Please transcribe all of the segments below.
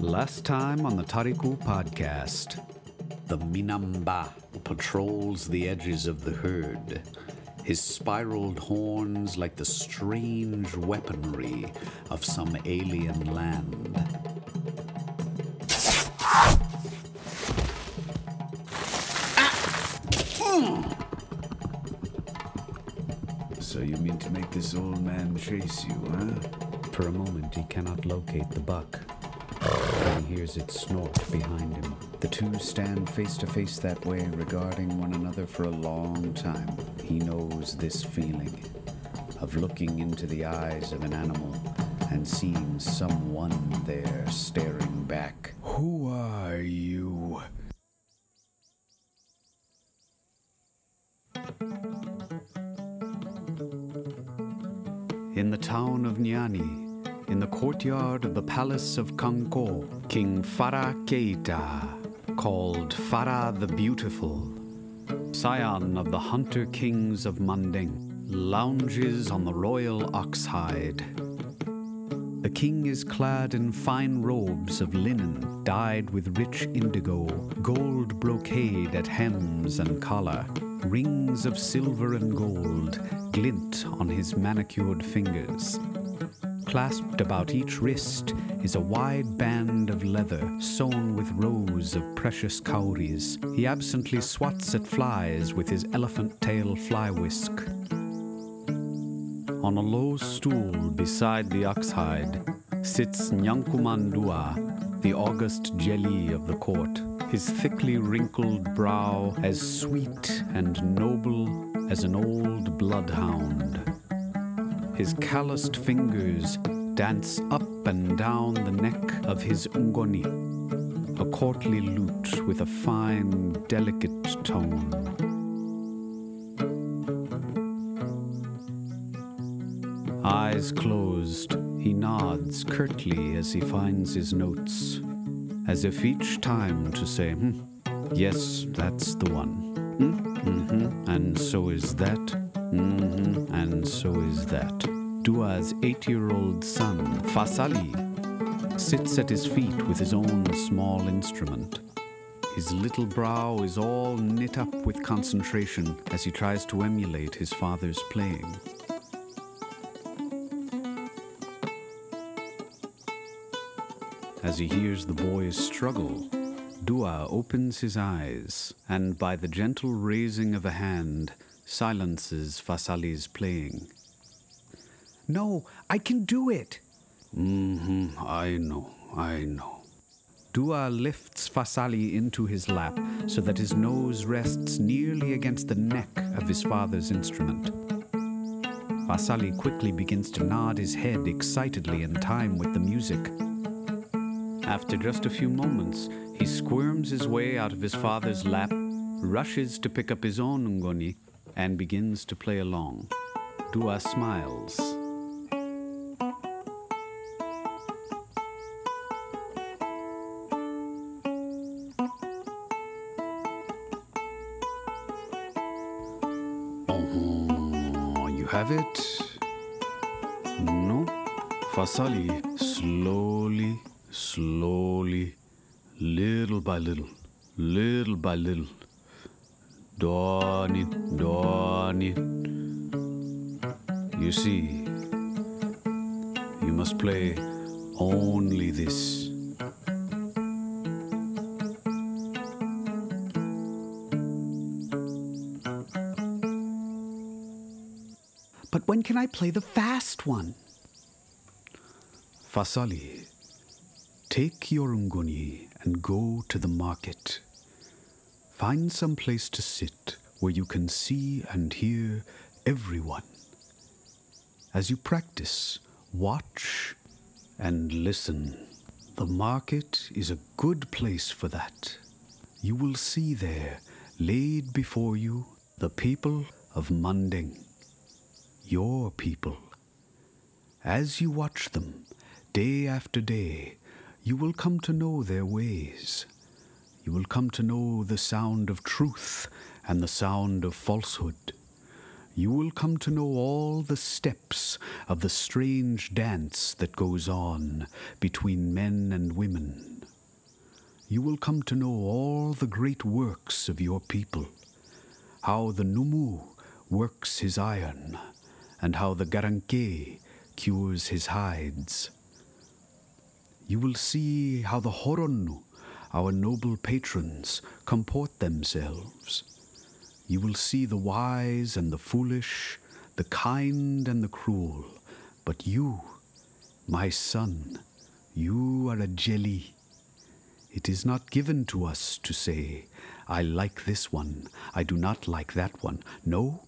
Last time on the Tariku podcast. The Minamba patrols the edges of the herd, his spiraled horns like the strange weaponry of some alien land. So you mean to make this old man chase you, huh? For a moment, he cannot locate the buck. He hears it snort behind him. The two stand face to face that way, regarding one another for a long time. He knows this feeling of looking into the eyes of an animal and seeing someone there staring back. Who are you? Courtyard of the palace of Kanko, King Farah Keita, called Farah the Beautiful, scion of the hunter kings of Manding, lounges on the royal ox hide. The king is clad in fine robes of linen dyed with rich indigo, gold brocade at hems and collar, rings of silver and gold glint on his manicured fingers. Clasped about each wrist is a wide band of leather sewn with rows of precious cowries. He absently swats at flies with his elephant tail fly whisk. On a low stool beside the ox hide sits Nyankumandua, the august jeli of the court, his thickly wrinkled brow as sweet and noble as an old bloodhound. His calloused fingers dance up and down the neck of his ngoni, a courtly lute with a fine, delicate tone. Eyes closed, he nods curtly as he finds his notes, as if each time to say, hmm, yes, that's the one. Hmm, mm-hmm, and so is that. Mm-hmm, and so is that. Dua's eight year old son, Fasali, sits at his feet with his own small instrument. His little brow is all knit up with concentration as he tries to emulate his father's playing. As he hears the boy's struggle, Dua opens his eyes and, by the gentle raising of a hand, silences Fasali's playing. No, I can do it. Mm-hmm, I know, I know. Dua lifts Fasali into his lap so that his nose rests nearly against the neck of his father's instrument. Fasali quickly begins to nod his head excitedly in time with the music. After just a few moments, he squirms his way out of his father's lap, rushes to pick up his own ngoni, and begins to play along. Dua smiles. Oh, you have it? No? Fasali, slowly, slowly, little by little, little by little. Dawn it, dawn it. You see, you must play only this. But when can I play the fast one? Fasali, take your ngoni and go to the market. Find some place to sit where you can see and hear everyone. As you practice, watch and listen. The market is a good place for that. You will see there, laid before you, the people of Manding, your people. As you watch them, day after day, you will come to know their ways. You will come to know the sound of truth and the sound of falsehood. You will come to know all the steps of the strange dance that goes on between men and women. you will come to know all the great works of your people, how the Numu works his iron, and how the Garanke cures his hides. You will see how the Horonnu, our noble patrons, comport themselves. You will see the wise and the foolish, the kind and the cruel. But you, my son, you are a jeli. It is not given to us to say, I like this one, I do not like that one. No,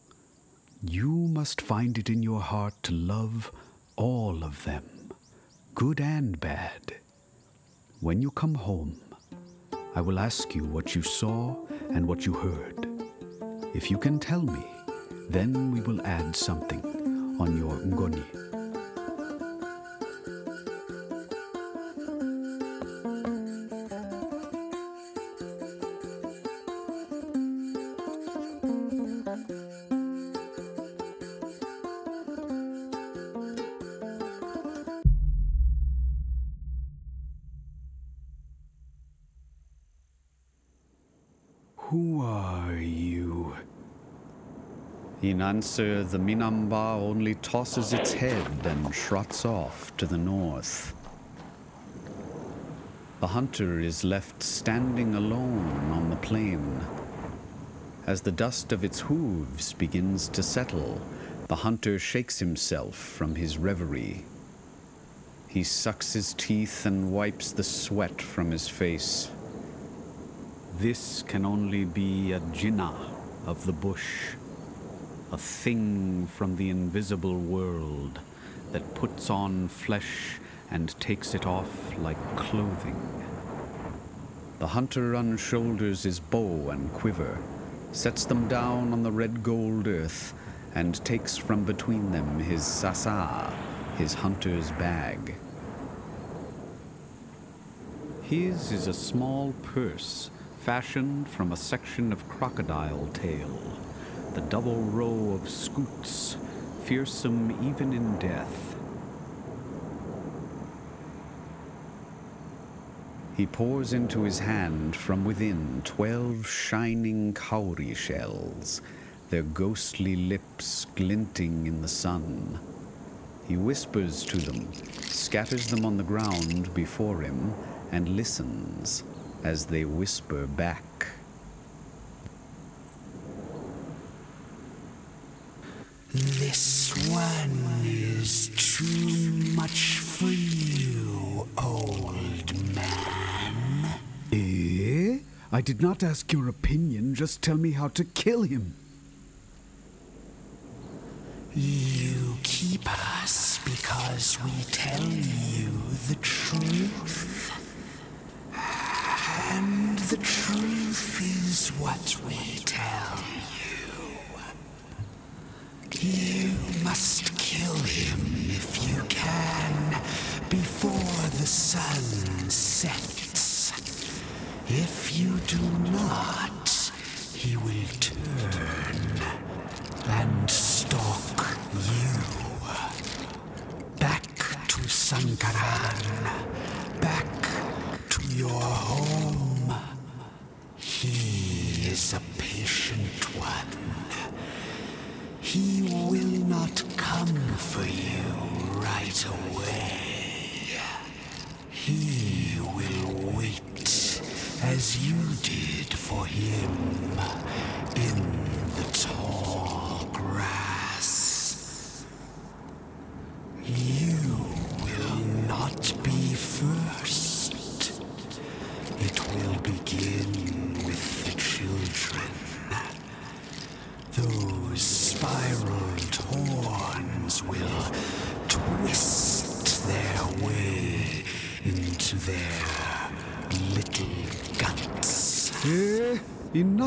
you must find it in your heart to love all of them, good and bad. When you come home, I will ask you what you saw and what you heard. If you can tell me, then we will add something on your ngoni. Who are you? In answer, the Minamba only tosses its head and trots off to the north. The hunter is left standing alone on the plain. As the dust of its hooves begins to settle, the hunter shakes himself from his reverie. He sucks his teeth and wipes the sweat from his face. This can only be a jinnah of the bush, a thing from the invisible world that puts on flesh and takes it off like clothing. The hunter unshoulders his bow and quiver, sets them down on the red gold earth, and takes from between them his sasa, his hunter's bag. His is a small purse fashioned from a section of crocodile tail, the double row of scutes, fearsome even in death. He pours into his hand from within twelve shining cowrie shells, their ghostly lips glinting in the sun. He whispers to them, scatters them on the ground before him, and listens as they whisper back. This one is too much for you, old man. Eh? I did not ask your opinion, just tell me how to kill him. You keep us because we tell you the truth. The truth is what we tell you. You must kill him if you can before the sun sets. If you do not, he will turn Will not come for you right away.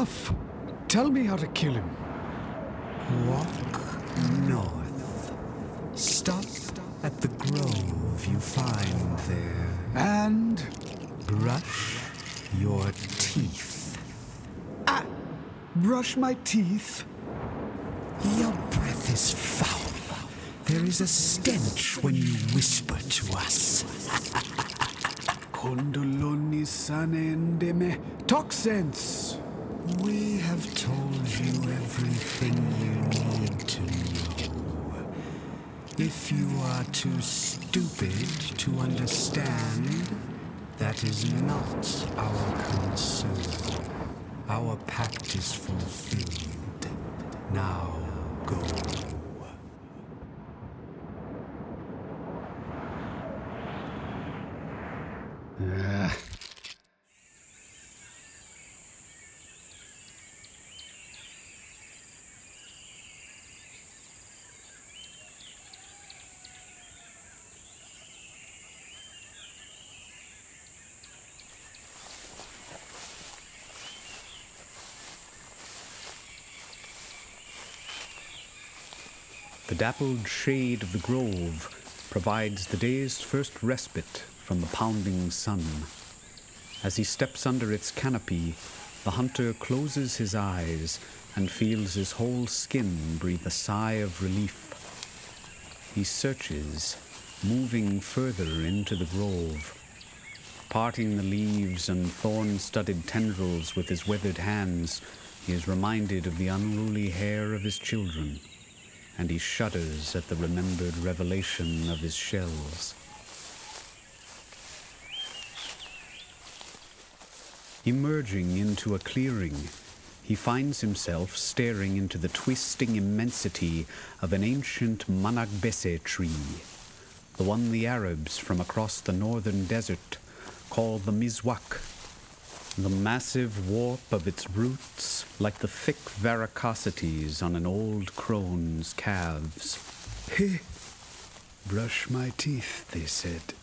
Enough! Tell me how to kill him. Walk north. Stop at the grove you find there. And Brush your teeth. Ah! brush my teeth. Your breath is foul. There is a stench when you whisper to us. Kondoloni sanendeme. Talk sense. Have told you everything you need to know. If you are too stupid to understand, that is not our concern. Our pact is fulfilled. Now go. The dappled shade of the grove provides the day's first respite from the pounding sun. As he steps under its canopy, the hunter closes his eyes and feels his whole skin breathe a sigh of relief. He searches, moving further into the grove. Parting the leaves and thorn studded tendrils with his weathered hands, he is reminded of the unruly hair of his children and he shudders at the remembered revelation of his shells. Emerging into a clearing, he finds himself staring into the twisting immensity of an ancient Managbese tree, the one the Arabs from across the northern desert call the Miswak. The massive warp of its roots, like the thick varicosities on an old crone's calves. Hey, brush my teeth, they said.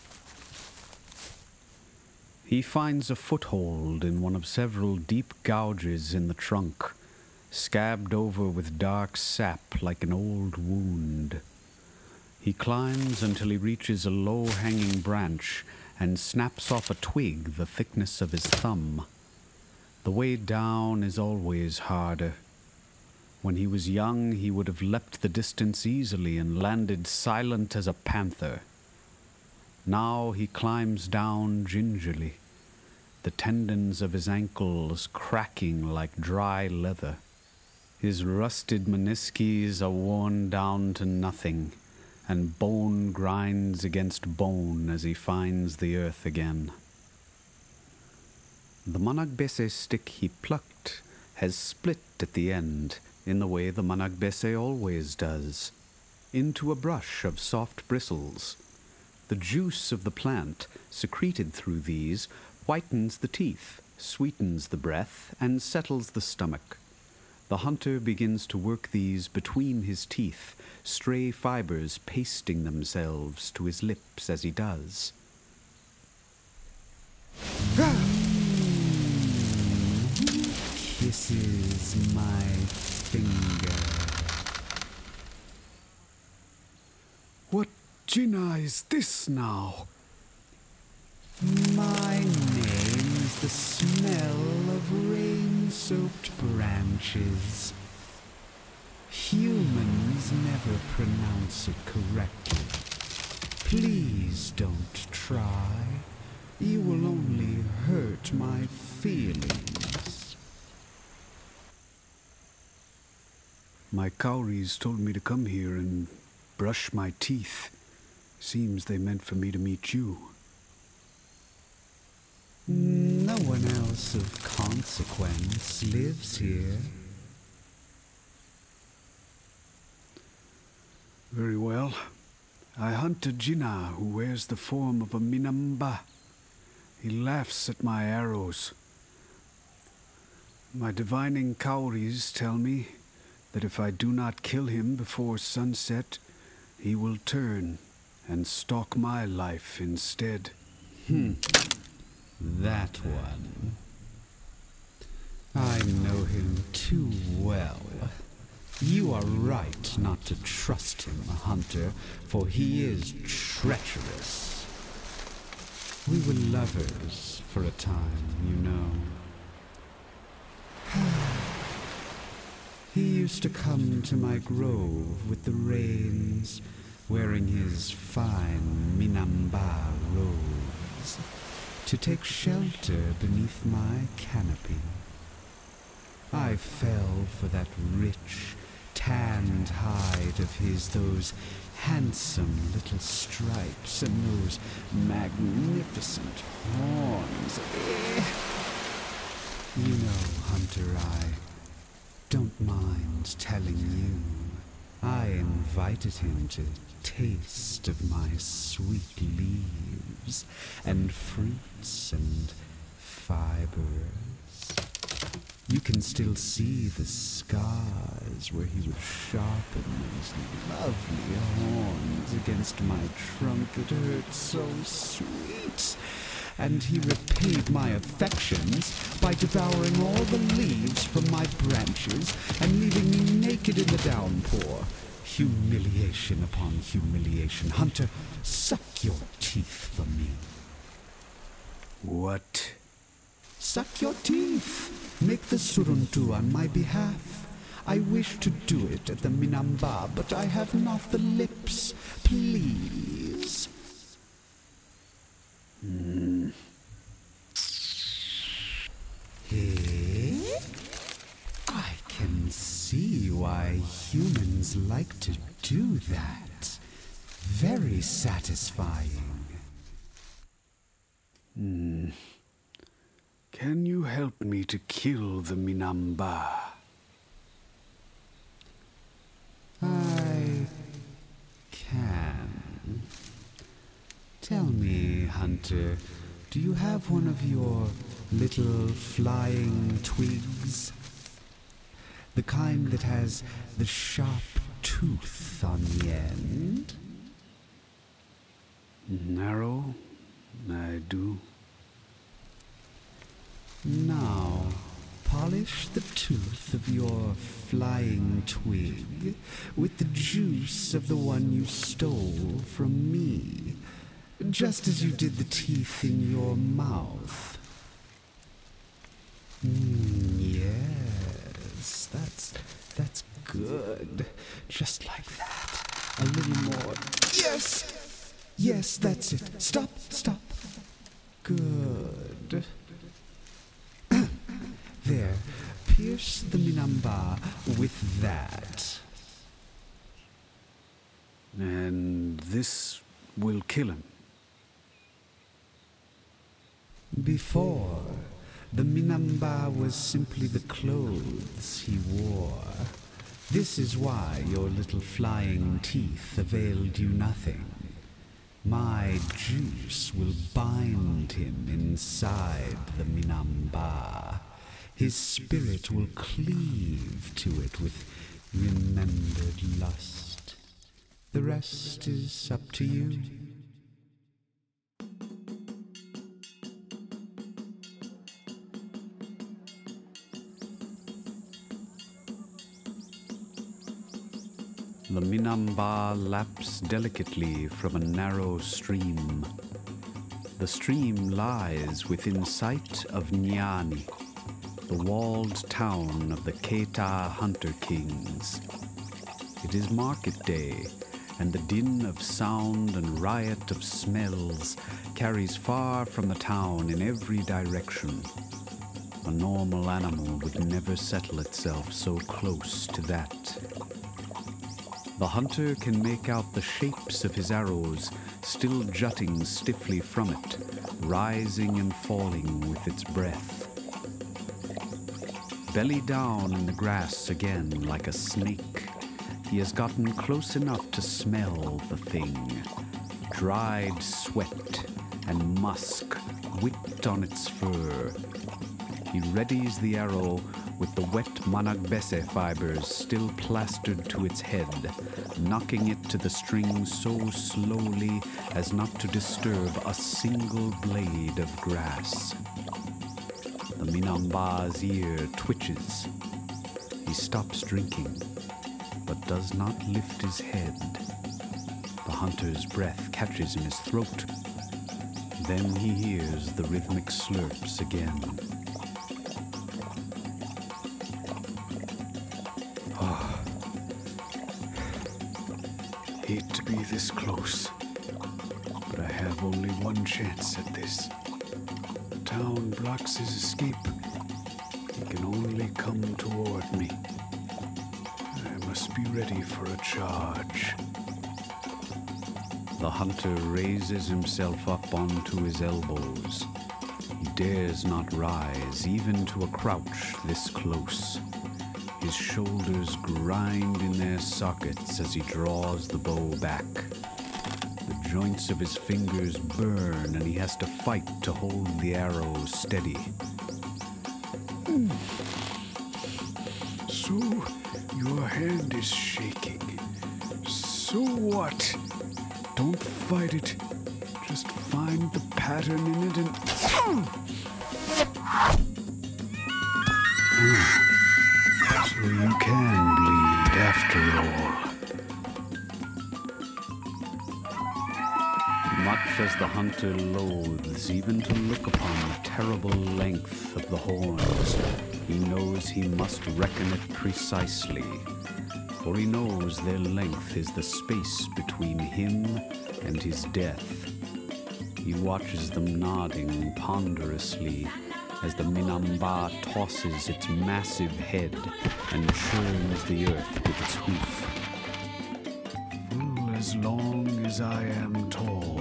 He finds a foothold in one of several deep gouges in the trunk, scabbed over with dark sap like an old wound. He climbs until he reaches a low hanging branch and snaps off a twig the thickness of his thumb. The way down is always harder. When he was young, he would have leapt the distance easily and landed silent as a panther. Now he climbs down gingerly, the tendons of his ankles cracking like dry leather. His rusted menisces are worn down to nothing, and bone grinds against bone as he finds the earth again. The Managbese stick he plucked has split at the end in the way the Managbese always does, into a brush of soft bristles. The juice of the plant, secreted through these, whitens the teeth, sweetens the breath, and settles the stomach. The hunter begins to work these between his teeth, stray fibers pasting themselves to his lips as he does. Kisses my finger. What Jinnah is this now? My name is the smell soaked branches. Humans never pronounce it correctly. Please don't try. You will only hurt my feelings. My cowries told me to come here and brush my teeth. Seems they meant for me to meet you. No one else of consequence lives here. Very well. I hunt a Jinnah who wears the form of a Minamba. He laughs at my arrows. My divining cowries tell me that if I do not kill him before sunset, he will turn and stalk my life instead. Hmm. That one. I know him too well. You are right not to trust him, Hunter, for he is treacherous. We were lovers for a time, you know. He used to come to my grove with the rains, wearing his fine Minamba robes. To take shelter beneath my canopy. I fell for that rich, tanned hide of his, those handsome little stripes and those magnificent horns. Eh. You know, Hunter, I don't mind telling you. I invited him to taste of my sweet leaves and fruits and fibers. You can still see the scars where he would sharpen those lovely horns against my trunk. It hurt so sweet. And he repaid my affections by devouring all the leaves from my branches and leaving me naked in the downpour. Humiliation upon humiliation. Hunter, suck your teeth for me. What? Suck your teeth. Make the suruntu on my behalf. I wish to do it at the Minamba, but I have not the lips. Please. Mm. Eh? I can see why humans like to do that. Very satisfying. Hmm. Can you help me to kill the Minamba? I can. Tell me, Hunter, do you have one of your little flying twigs? The kind that has the sharp tooth on the end? Narrow? I do. Now, polish the tooth of your flying twig with the juice of the one you stole from me, just as you did the teeth in your mouth. Mm, that's good. Just like that. A little more. Yes. Yes, that's it. Stop, stop. Good. There, pierce the Minamba with that. And this will kill him. Before, the Minamba was simply the clothes he wore. This is why your little flying teeth availed you nothing. My juice will bind him inside the Minamba. His spirit will cleave to it with remembered lust. The rest is up to you. The Minamba laps delicately from a narrow stream. The stream lies within sight of Nyani, the walled town of the Keita Hunter Kings. It is market day, and the din of sound and riot of smells carries far from the town in every direction. A normal animal would never settle itself so close to that. The hunter can make out the shapes of his arrows still jutting stiffly from it, rising and falling with its breath. Belly down in the grass again like a snake, he has gotten close enough to smell the thing. Dried sweat and musk whipped on its fur. He readies the arrow with the wet managbese fibers still plastered to its head, knocking it to the string so slowly as not to disturb a single blade of grass. The Minamba's ear twitches. He stops drinking, but does not lift his head. The hunter's breath catches in his throat. Then he hears the rhythmic slurps again. This close, but I have only one chance at this. The town blocks his escape, he can only come toward me. I must be ready for a charge. The hunter raises himself up onto his elbows. He dares not rise, even to a crouch this close. His shoulders grind in their sockets as he draws the bow back. The joints of his fingers burn, and he has to fight to hold the arrow steady. So, your hand is shaking. So what? Don't fight it. Just find the pattern in it and. so you can bleed after all. Much as the hunter loathes even to look upon the terrible length of the horns, he knows he must reckon it precisely. For he knows their length is the space between him and his death. He watches them nodding ponderously as the Minamba tosses its massive head and churns the earth with its hoof. As long as I am tall.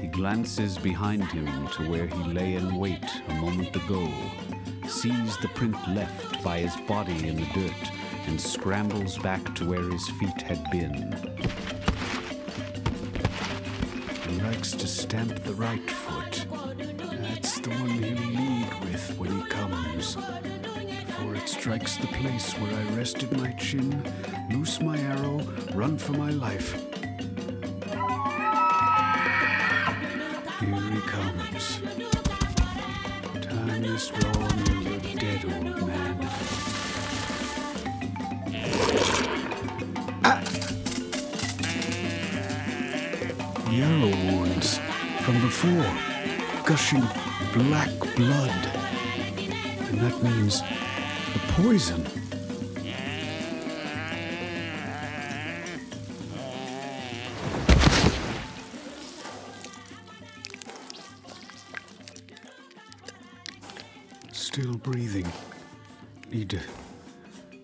He glances behind him to where he lay in wait a moment ago, sees the print left by his body in the dirt, and scrambles back to where his feet had been. He likes to stamp the right strikes the place where I rested my chin, loose my arrow, run for my life. Here he comes. Time is wrong, you're dead, old man. Ah! The arrow wounds from before, gushing black blood. And that means the poison. Still breathing. Need to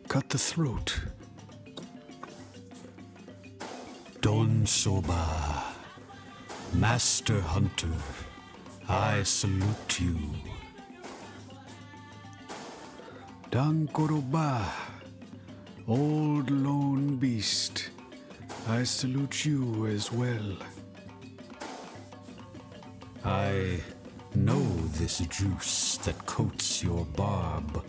cut the throat. Don Soba, Master Hunter, I salute you. Dankoroba, old lone beast. I salute you as well. I know this juice that coats your barb,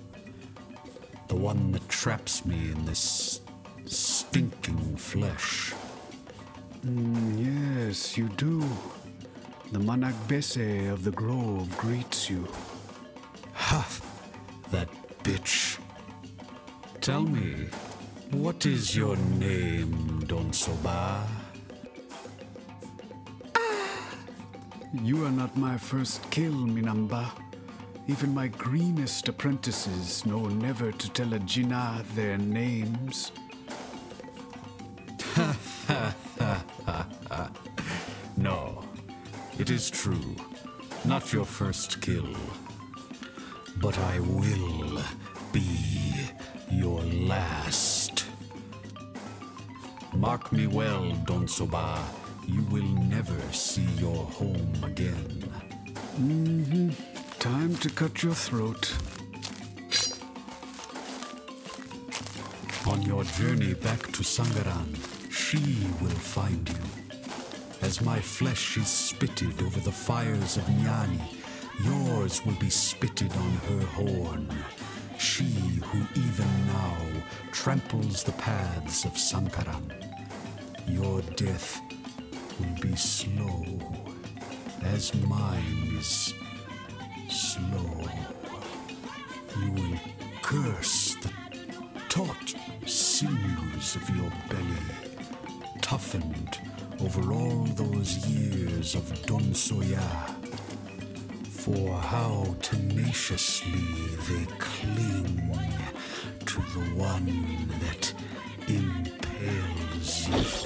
the one that traps me in this stinking flesh. Mm, yes, you do. The Managbese of the grove greets you. Ha! That bitch. Tell me, what is your name, Don Soba? Ah, you are not my first kill, Minamba. Even my greenest apprentices know never to tell a Jinnah their names. No, it is true. Not your first kill. But I will be your last. Mark me well, Don Soba. You will never see your home again. Mm-hmm. Time to cut your throat. On your journey back to Sangaran, she will find you. As my flesh is spitted over the fires of Nyani, yours will be spitted on her horn. She who even now tramples the paths of Sankaran. Your death will be slow, as mine is slow. You will curse the taut sinews of your belly, toughened over all those years of Donsoya. For how tenaciously they cling to the one that impales you.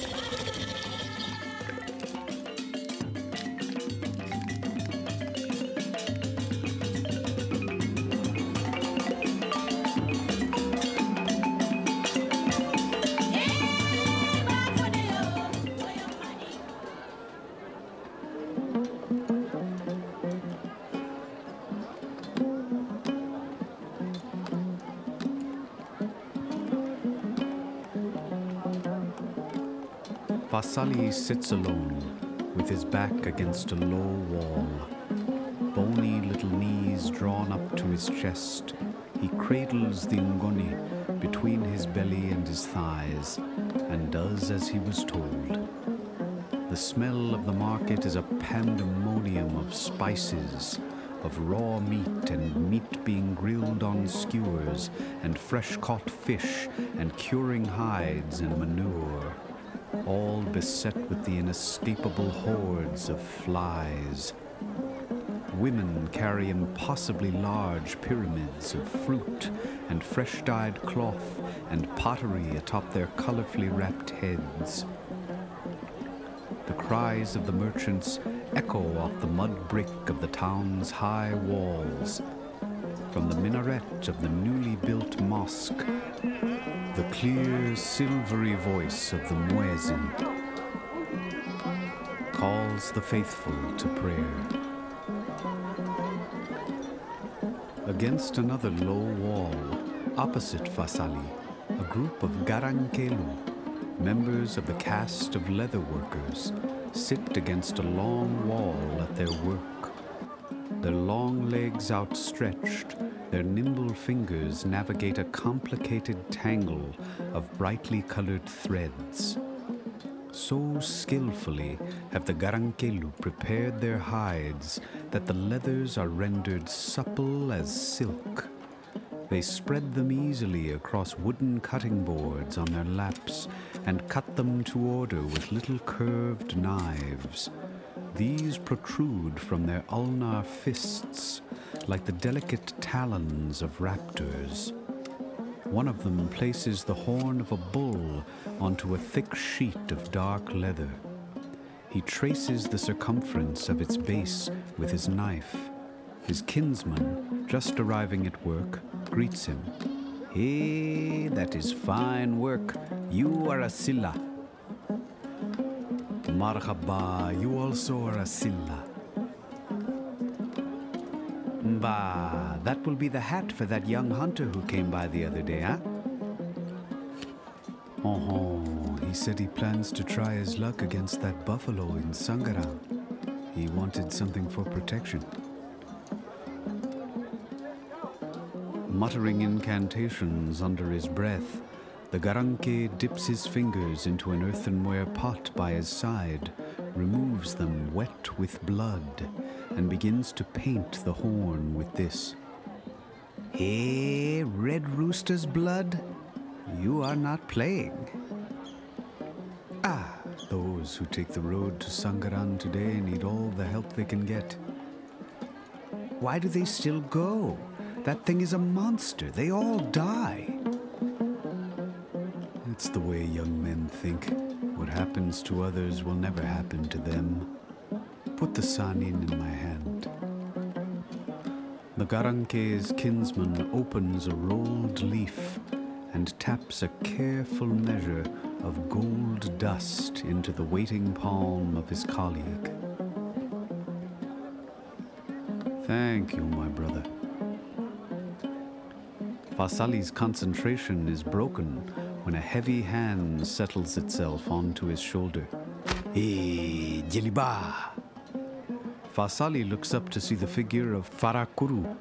Fasali sits alone, with his back against a low wall. Bony little knees drawn up to his chest, he cradles the ngoni between his belly and his thighs, and does as he was told. The smell of the market is a pandemonium of spices, of raw meat and meat being grilled on skewers, and fresh caught fish, and curing hides and manure all beset with the inescapable hordes of flies. Women carry impossibly large pyramids of fruit and fresh dyed cloth and pottery atop their colorfully wrapped heads. The cries of the merchants echo off the mud brick of the town's high walls. From the minaret of the newly built mosque, the clear, silvery voice of the muezzin calls the faithful to prayer. Against another low wall, opposite Fasali, a group of Garankelu, members of the caste of leather workers, sit against a long wall at their work. Their long legs outstretched, their nimble fingers navigate a complicated tangle of brightly colored threads. So skillfully have the Garankelu prepared their hides that the leathers are rendered supple as silk. They spread them easily across wooden cutting boards on their laps and cut them to order with little curved knives. These protrude from their ulnar fists like the delicate talons of raptors. One of them places the horn of a bull onto a thick sheet of dark leather. He traces the circumference of its base with his knife. His kinsman, just arriving at work, greets him. Hey, that is fine work. You are a Silla. Marhaba, you also are a Silla. Bah, that will be the hat for that young hunter who came by the other day, huh? Oh, he said he plans to try his luck against that buffalo in Sangaran. He wanted something for protection. Muttering incantations under his breath, the Garanke dips his fingers into an earthenware pot by his side, removes them wet with blood, and begins to paint the horn with this. Hey, Red Rooster's blood, you are not playing. Ah, those who take the road to Sangaran today need all the help they can get. Why do they still go? That thing is a monster. They all die. It's the way young men think. What happens to others will never happen to them. Put the sanin in my hand. The Garanke's kinsman opens a rolled leaf and taps a careful measure of gold dust into the waiting palm of his colleague. Thank you, my brother. Fasali's concentration is broken when a heavy hand settles itself onto his shoulder. Hey, Jeliba! Fasali looks up to see the figure of Farakuru,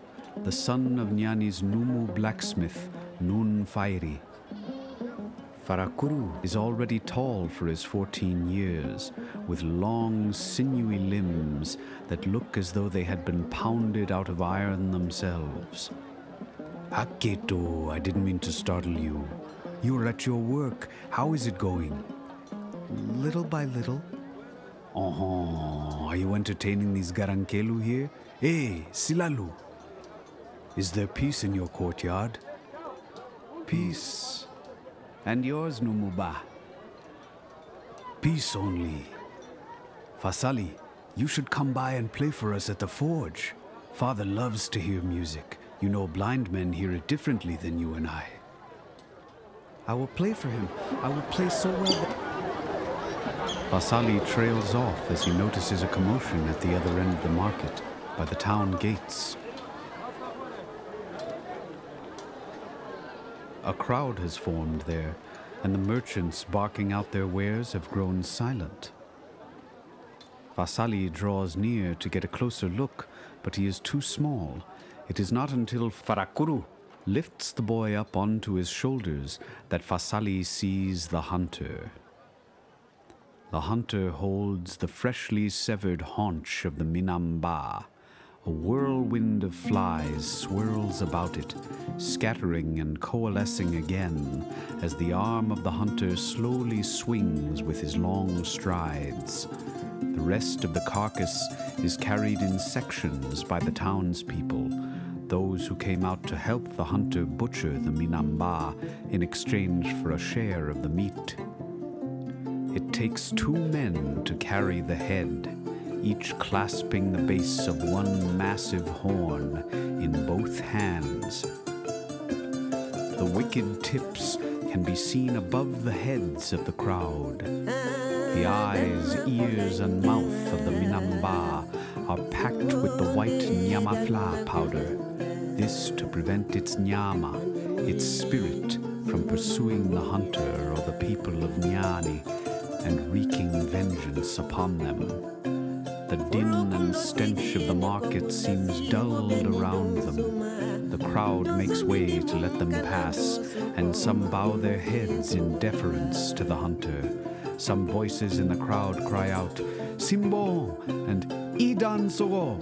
the son of Nyani's Numu blacksmith, Nun Fairi. Farakuru is already tall for his 14 years, with long, sinewy limbs that look as though they had been pounded out of iron themselves. Haketo, I didn't mean to startle you. You are at your work. How is it going? Little by little, Oh, are you entertaining these Garankelu here? Hey, Silalu! Is there peace in your courtyard? Peace. And yours, Numuba? Peace only. Fasali, you should come by and play for us at the forge. Father loves to hear music. You know, blind men hear it differently than you and I. I will play for him. I will play so well that. Fasali trails off as he notices a commotion at the other end of the market, by the town gates. A crowd has formed there, and the merchants barking out their wares have grown silent. Fasali draws near to get a closer look, but he is too small. It is not until Farakuru lifts the boy up onto his shoulders that Fasali sees the hunter. The hunter holds the freshly severed haunch of the Minamba. A whirlwind of flies swirls about it, scattering and coalescing again as the arm of the hunter slowly swings with his long strides. The rest of the carcass is carried in sections by the townspeople, those who came out to help the hunter butcher the Minamba in exchange for a share of the meat. It takes two men to carry the head, each clasping the base of one massive horn in both hands. The wicked tips can be seen above the heads of the crowd. The eyes, ears, and mouth of the Minamba are packed with the white nyamafla powder, this to prevent its nyama, its spirit, from pursuing the hunter or the people of Nyani and wreaking vengeance upon them. The din and stench of the market seems dulled around them. The crowd makes way to let them pass, and some bow their heads in deference to the hunter. Some voices in the crowd cry out, Simbo and Idan Sogo.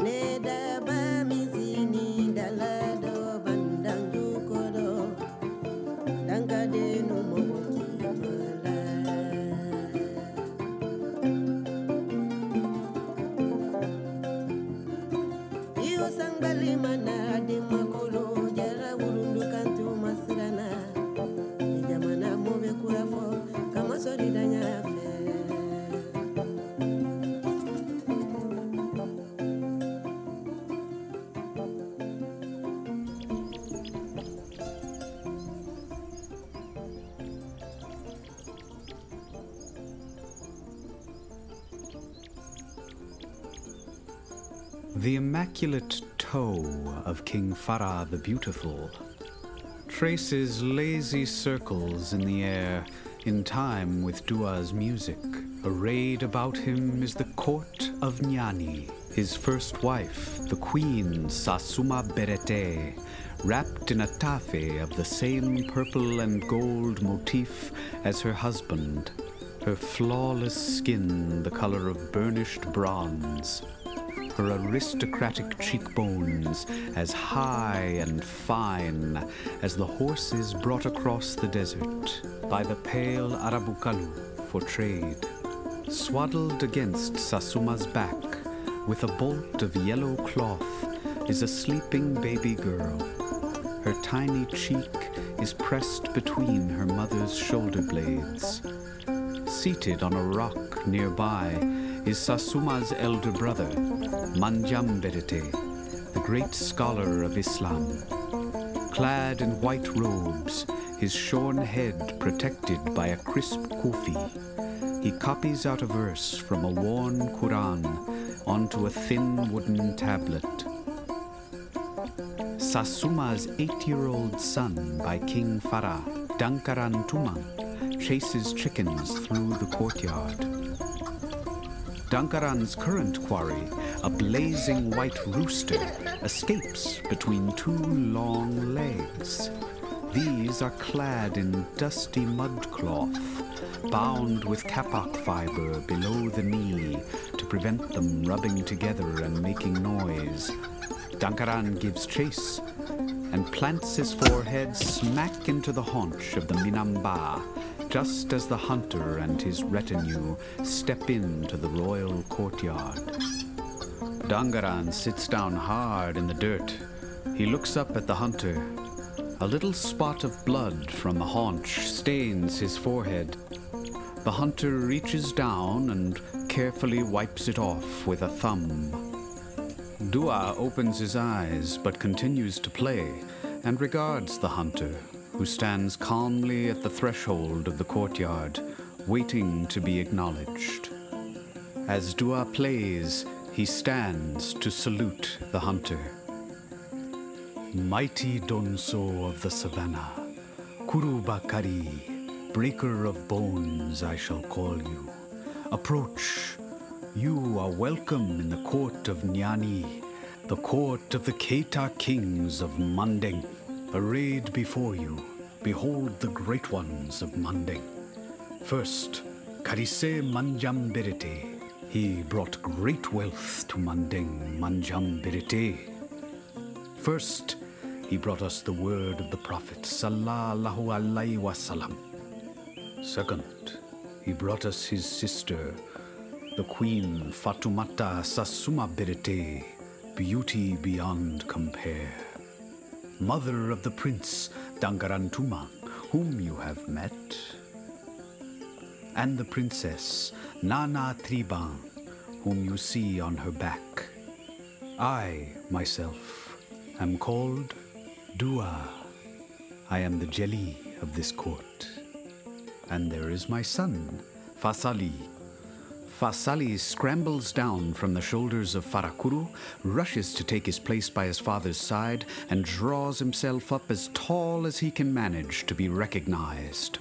The immaculate toe of King Farah the Beautiful traces lazy circles in the air in time with Dua's music. Arrayed about him is the court of Nyani, his first wife, the queen Sasuma Berete, wrapped in a tafe of the same purple and gold motif as her husband, her flawless skin the color of burnished bronze her aristocratic cheekbones as high and fine as the horses brought across the desert by the pale Arabukalu for trade. Swaddled against Sasuma's back with a bolt of yellow cloth is a sleeping baby girl. Her tiny cheek is pressed between her mother's shoulder blades. Seated on a rock nearby is Sasuma's elder brother, Manjam Berete, the great scholar of Islam. Clad in white robes, his shorn head protected by a crisp kufi, he copies out a verse from a worn Quran onto a thin wooden tablet. Sasuma's eight year old son by King Farah, Dankaran Tumang, chases chickens through the courtyard. Dankaran's current quarry, a blazing white rooster, escapes between two long legs. These are clad in dusty mudcloth, bound with kapok fiber below the knee to prevent them rubbing together and making noise. Dankaran gives chase and plants his forehead smack into the haunch of the Minamba just as the hunter and his retinue step into the royal courtyard. Dankaran sits down hard in the dirt. He looks up at the hunter. A little spot of blood from the haunch stains his forehead. The hunter reaches down and carefully wipes it off with a thumb. Dua opens his eyes but continues to play and regards the hunter who stands calmly at the threshold of the courtyard, waiting to be acknowledged. As Dua plays, he stands to salute the hunter. Mighty Donso of the savannah, Kurubakari, Breaker of bones, I shall call you. Approach. You are welcome in the court of Nyani, the court of the Keita kings of Manding. Arrayed before you, behold the great ones of Manding. First, Karise Manjambirite. He brought great wealth to Manding Manjambirite. First, he brought us the word of the Prophet Sallallahu Alaihi Wasallam. Second, he brought us his sister, the Queen Fatumata Sasuma Berete, beauty beyond compare. Mother of the Prince Dangarantuma, whom you have met. And the Princess Nana Triban, whom you see on her back. I, myself, am called Dua. I am the jeli of this court. And there is my son, Fasali. Fasali scrambles down from the shoulders of Farakuru, rushes to take his place by his father's side, and draws himself up as tall as he can manage to be recognized.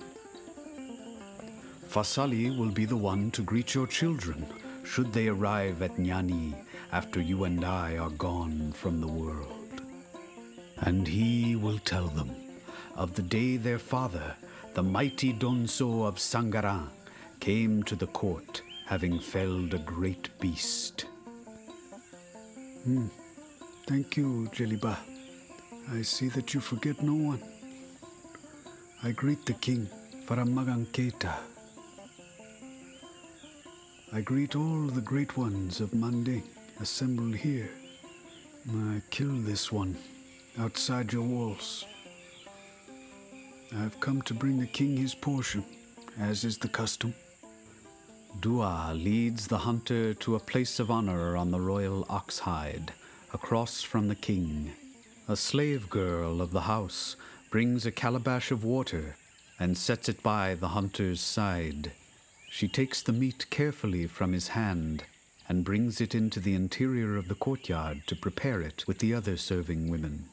Fasali will be the one to greet your children should they arrive at Nyani after you and I are gone from the world. And he will tell them of the day their father, the mighty Donso of Sangaran, came to the court having felled a great beast. Hmm. Thank you, Jeliba. I see that you forget no one. I greet the king, Faramagan Keita. I greet all the great ones of Manding assembled here. I kill this one outside your walls. I have come to bring the king his portion, as is the custom. Dua leads the hunter to a place of honor on the royal ox hide, across from the king. A slave girl of the house brings a calabash of water and sets it by the hunter's side. She takes the meat carefully from his hand and brings it into the interior of the courtyard to prepare it with the other serving women.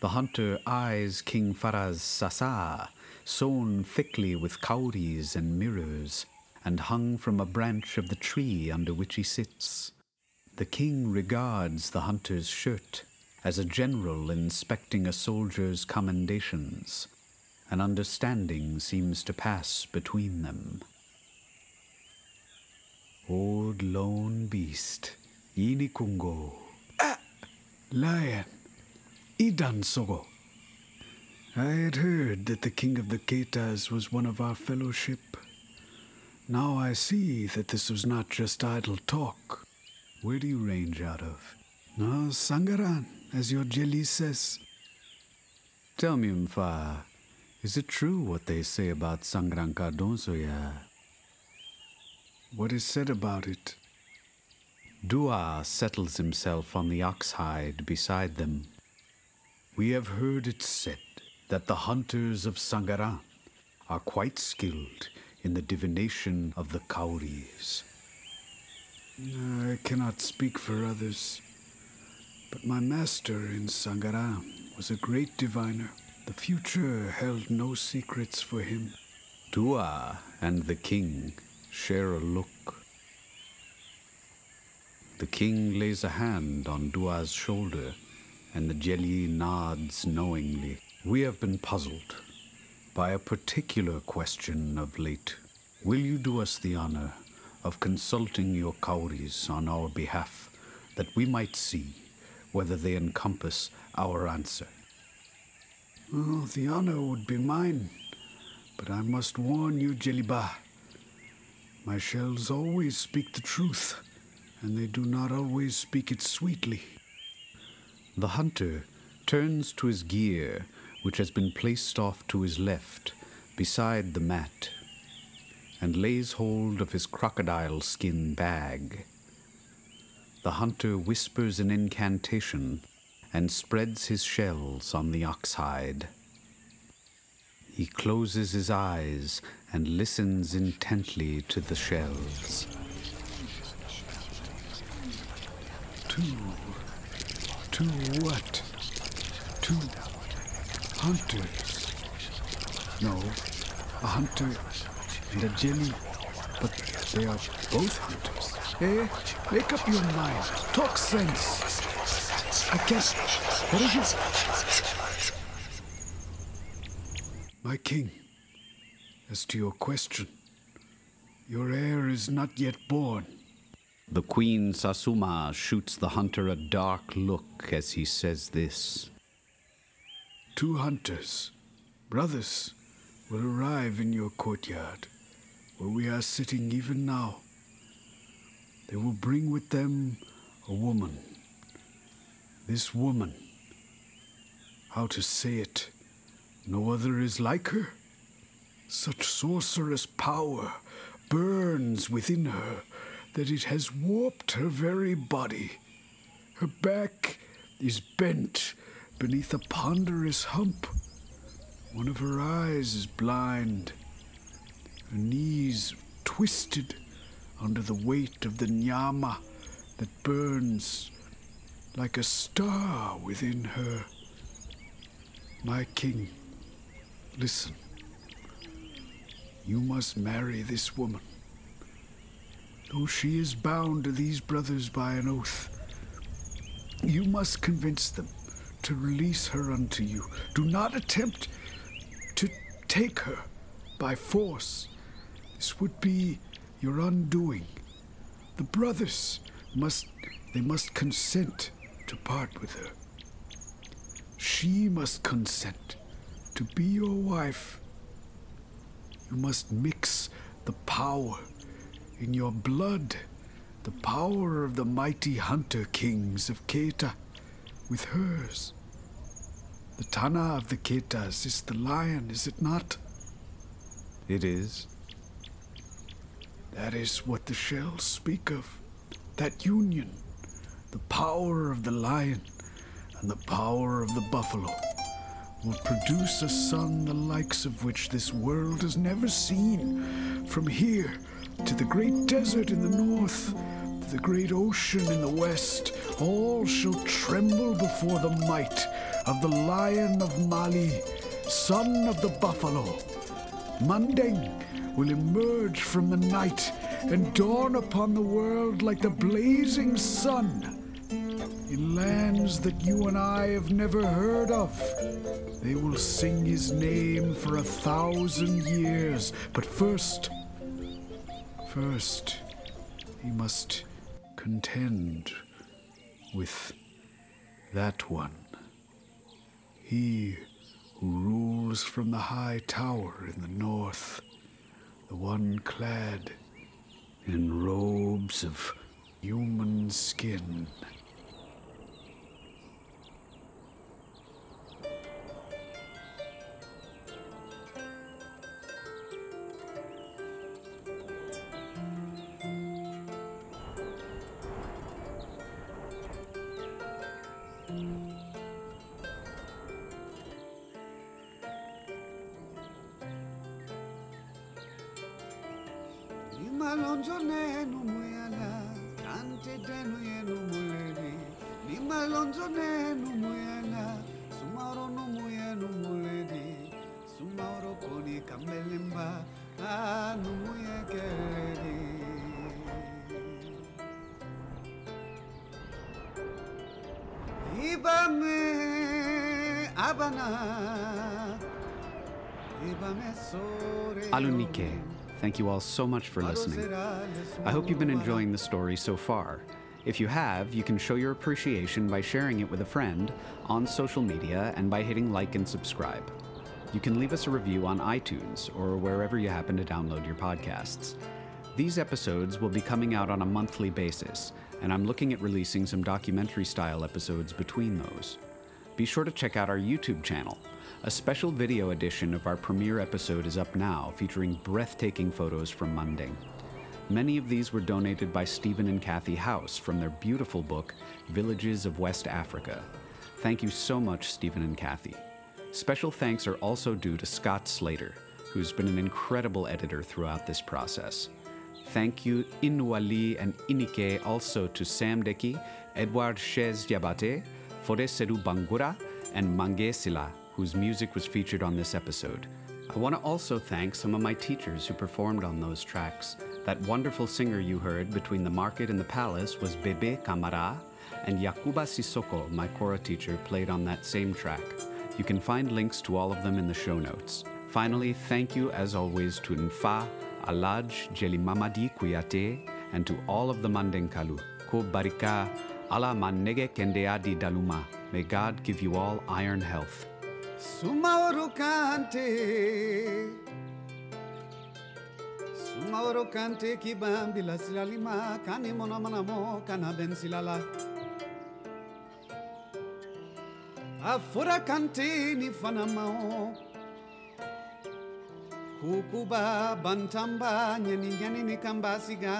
The hunter eyes King Faraz Sasa, sewn thickly with cowries and mirrors, and hung from a branch of the tree under which he sits. The king regards the hunter's shirt as a general inspecting a soldier's commendations. An understanding seems to pass between them. Old lone beast, Inikungo. Ah! Lion, Idan Sogo. I had heard that the king of the Keitas was one of our fellowship. Now I see that this was not just idle talk. Where do you range out of? No, Sangaran, as your jeli says. Tell me, Mfa, is it true what they say about Sangaran Kardonsoya? What is said about it? Dua settles himself on the ox hide beside them. We have heard it said that the hunters of Sangaran are quite skilled in the divination of the cowries. I cannot speak for others, but my master in Sangaran was a great diviner. The future held no secrets for him. Dua and the king share a look. The king lays a hand on Dua's shoulder, and the jeli nods knowingly. We have been puzzled by a particular question of late. Will you do us the honor of consulting your cowries on our behalf, that we might see whether they encompass our answer? Oh, the honor would be mine, but I must warn you, Jeliba. My shells always speak the truth, and they do not always speak it sweetly. The hunter turns to his gear which has been placed off to his left, beside the mat, and lays hold of his crocodile skin bag. The hunter whispers an incantation and spreads his shells on the ox hide. He closes his eyes and listens intently to the shells. Two. Two what? Two hunters. No, a hunter and a jeli, but they are both hunters. Eh? Make up your mind. Talk sense. I can't. What is it? My king, as to your question, your heir is not yet born. The Queen Sasuma shoots the hunter a dark look as he says this. Two hunters, brothers, will arrive in your courtyard, where we are sitting even now. They will bring with them a woman. This woman, how to say it, no other is like her. Such sorcerous power burns within her that it has warped her very body. Her back is bent beneath a ponderous hump. One of her eyes is blind, her knees twisted under the weight of the nyama that burns like a star within her. My king, listen. You must marry this woman though she is bound to these brothers by an oath. You must convince them to release her unto you. Do not attempt to take her by force. This would be your undoing. The brothers must they must consent to part with her. She must consent to be your wife. You must mix the power in your blood the power of the mighty hunter kings of Keita with hers. The Tana of the Keitas is the lion, is it not? It is. That is what the shells speak of. That union. The power of the lion and the power of the buffalo will produce a son the likes of which this world has never seen. From here to the great desert in the north, the great ocean in the west, all shall tremble before the might of the lion of Mali, son of the buffalo. Manding will emerge from the night and dawn upon the world like the blazing sun. In lands that you and I have never heard of, they will sing his name for a thousand years. But first, First, he must contend with that one. He who rules from the high tower in the north, the one clad in robes of human skin. লঞ্জনেনু মুয়ালা কান্তে দেনু এনু মুলেরে নিমা লঞ্জনেনু মুয়ালা সুমারো নু মুয়ানু মুলেরে সুমারো কোনি কামেলেম্বা আনু মুয়া কেলেরে ইবামে আবানা ইবামে সোরে আলুনিকে Thank you all so much for listening. I hope you've been enjoying the story so far. If you have, you can show your appreciation by sharing it with a friend on social media and by hitting like and subscribe. You can leave us a review on iTunes or wherever you happen to download your podcasts. These episodes will be coming out on a monthly basis, and I'm looking at releasing some documentary style episodes between those. Be sure to check out our YouTube channel. A special video edition of our premiere episode is up now, featuring breathtaking photos from Manding. Many of these were donated by Stephen and Kathy House from their beautiful book, Villages of West Africa. Thank you so much, Stephen and Kathy. Special thanks are also due to Scott Slater, who's been an incredible editor throughout this process. Thank you, Inwali and Inike, also to Sam Deki, Edward Shez Yabate, Fode Seru Bangura, and Mange Sila, whose music was featured on this episode. I want to also thank some of my teachers who performed on those tracks. That wonderful singer you heard between the market and the palace was Bebe Kamara, and Yakuba Sissoko, my kora teacher, played on that same track. You can find links to all of them in the show notes. Finally, thank you as always to Nfa, Alaj, Jelimamadi Kuyate, and to all of the Mandenkalu. Ko barika, ala manege kendeadi daluma. May God give you all iron health. Sumaoro kante Sumaoro kante kibambila silalima kani mona manamo kana ben silala Afura kante ni fanamao Kukuba bantamba nyeni nyeni ni kambasiga